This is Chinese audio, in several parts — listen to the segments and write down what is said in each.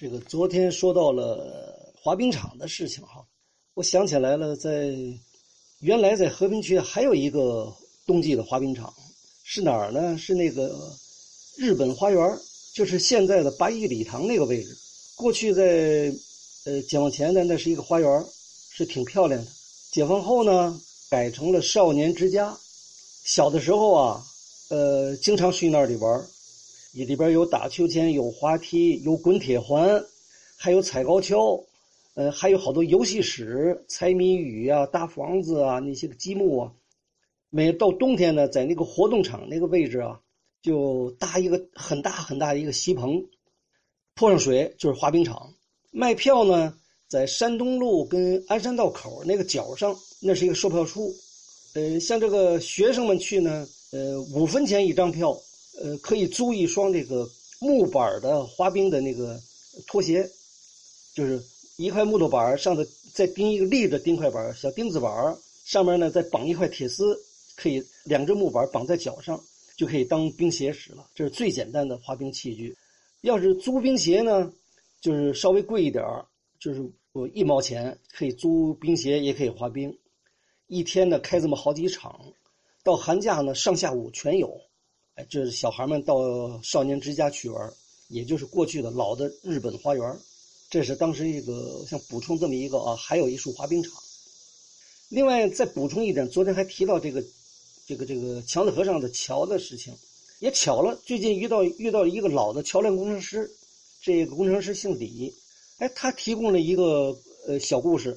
这个昨天说到了滑冰场的事情哈，我想起来了，在原来在和平区还有一个冬季的滑冰场，是哪儿呢？是那个日本花园，就是现在的八一礼堂那个位置。过去在呃解放前呢，那是一个花园，是挺漂亮的。解放后呢，改成了少年之家。小的时候啊，呃，经常去那里玩。里边有打秋千，有滑梯，有滚铁环，还有踩高跷，呃，还有好多游戏室，猜谜语啊，搭房子啊，那些个积木啊。每到冬天呢，在那个活动场那个位置啊，就搭一个很大很大的一个席棚，泼上水就是滑冰场。卖票呢，在山东路跟鞍山道口那个角上，那是一个售票处。呃，像这个学生们去呢，呃，五分钱一张票。呃，可以租一双这个木板的滑冰的那个拖鞋，就是一块木头板上头再钉一个立着钉块板小钉子板上面呢再绑一块铁丝，可以两只木板绑在脚上，就可以当冰鞋使了。这是最简单的滑冰器具。要是租冰鞋呢，就是稍微贵一点就是我一毛钱可以租冰鞋，也可以滑冰。一天呢开这么好几场，到寒假呢上下午全有。哎这是小孩们到少年之家去玩，也就是过去的老的日本花园。这是当时一个像补充这么一个啊，还有一处滑冰场。另外再补充一点，昨天还提到这个这个这个强子河上的桥的事情，也巧了，最近遇到遇到一个老的桥梁工程师，这个工程师姓李，哎，他提供了一个呃小故事，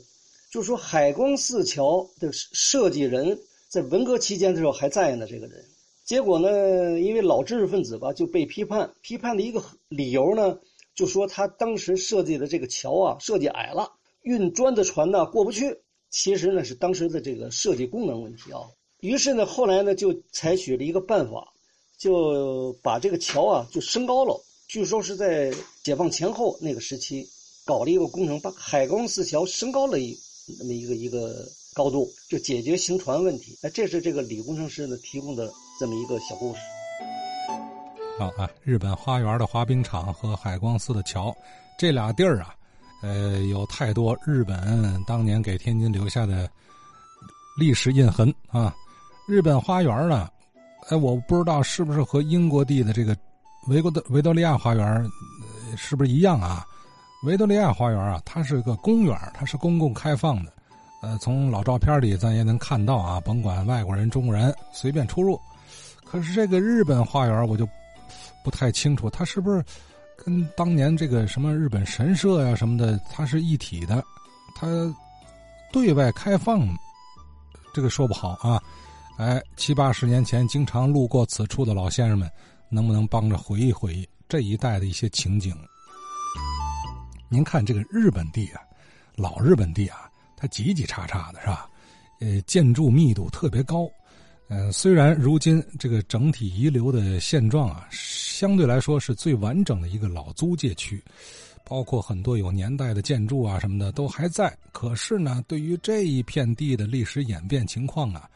就是说海光寺桥的设计人在文革期间的时候还在呢，这个人。结果呢？因为老知识分子吧，就被批判。批判的一个理由呢，就说他当时设计的这个桥啊，设计矮了，运砖的船呢过不去。其实呢，是当时的这个设计功能问题啊。于是呢，后来呢，就采取了一个办法，就把这个桥啊就升高了。据说是在解放前后那个时期，搞了一个工程，把海光寺桥升高了一那么一个一个高度，就解决行船问题。哎，这是这个李工程师呢提供的。这么一个小故事。好啊，日本花园的滑冰场和海光寺的桥，这俩地儿啊，呃，有太多日本当年给天津留下的历史印痕啊。日本花园呢，哎，我不知道是不是和英国地的这个维国维多利亚花园是不是一样啊？维多利亚花园啊，它是个公园，它是公共开放的。呃，从老照片里咱也能看到啊，甭管外国人、中国人，随便出入。可是这个日本花园我就不太清楚，它是不是跟当年这个什么日本神社呀什么的，它是一体的？它对外开放，这个说不好啊。哎，七八十年前经常路过此处的老先生们，能不能帮着回忆回忆这一带的一些情景？您看这个日本地啊，老日本地啊，它挤挤叉叉的是吧？呃，建筑密度特别高。嗯，虽然如今这个整体遗留的现状啊，相对来说是最完整的一个老租界区，包括很多有年代的建筑啊什么的都还在。可是呢，对于这一片地的历史演变情况啊，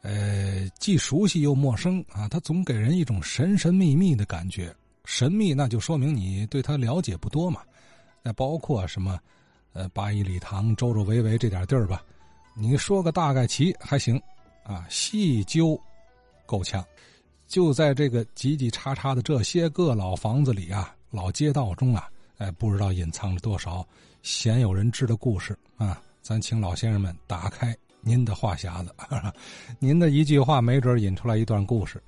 呃，既熟悉又陌生啊，它总给人一种神神秘秘的感觉。神秘那就说明你对它了解不多嘛。那包括什么，呃，八一礼堂周周围围这点地儿吧，你说个大概齐还行。啊，细究够呛，就在这个挤挤叉叉的这些个老房子里啊，老街道中啊，哎，不知道隐藏着多少鲜有人知的故事啊！咱请老先生们打开您的话匣子，您的一句话，没准引出来一段故事。